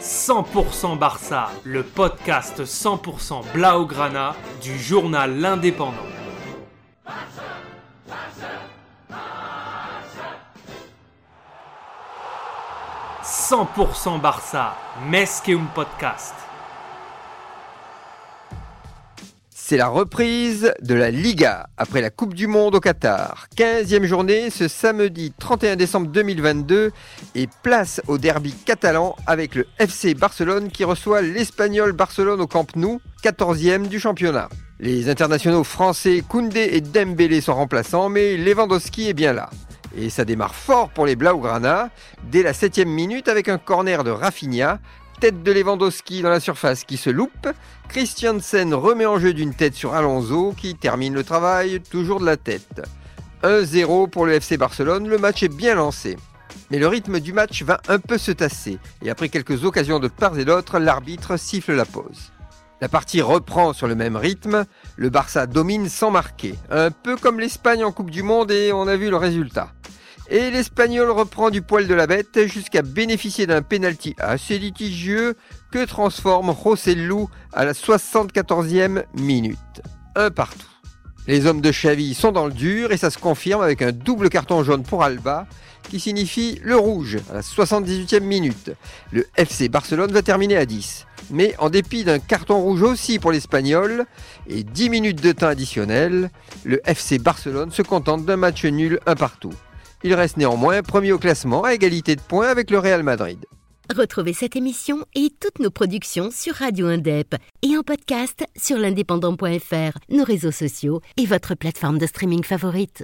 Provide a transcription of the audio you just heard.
100% Barça, le podcast 100% Blaugrana du journal L'Indépendant. « 100% Barça, Mesqueum Podcast. C'est la reprise de la Liga après la Coupe du Monde au Qatar. 15e journée ce samedi 31 décembre 2022 et place au derby catalan avec le FC Barcelone qui reçoit l'Espagnol Barcelone au Camp Nou, 14e du championnat. Les internationaux français Koundé et Dembélé sont remplaçants mais Lewandowski est bien là. Et ça démarre fort pour les Blaugrana dès la 7 minute avec un corner de Rafinha tête de Lewandowski dans la surface qui se loupe. Christiansen remet en jeu d'une tête sur Alonso qui termine le travail toujours de la tête. 1-0 pour le FC Barcelone, le match est bien lancé. Mais le rythme du match va un peu se tasser et après quelques occasions de part et d'autre, l'arbitre siffle la pause. La partie reprend sur le même rythme, le Barça domine sans marquer, un peu comme l'Espagne en Coupe du Monde et on a vu le résultat. Et l'Espagnol reprend du poil de la bête jusqu'à bénéficier d'un pénalty assez litigieux que transforme Rossellou à la 74e minute. Un partout. Les hommes de Xavi sont dans le dur et ça se confirme avec un double carton jaune pour Alba qui signifie le rouge à la 78e minute. Le FC Barcelone va terminer à 10. Mais en dépit d'un carton rouge aussi pour l'Espagnol et 10 minutes de temps additionnel, le FC Barcelone se contente d'un match nul un partout. Il reste néanmoins premier au classement à égalité de points avec le Real Madrid. Retrouvez cette émission et toutes nos productions sur Radio Indep et en podcast sur l'indépendant.fr, nos réseaux sociaux et votre plateforme de streaming favorite.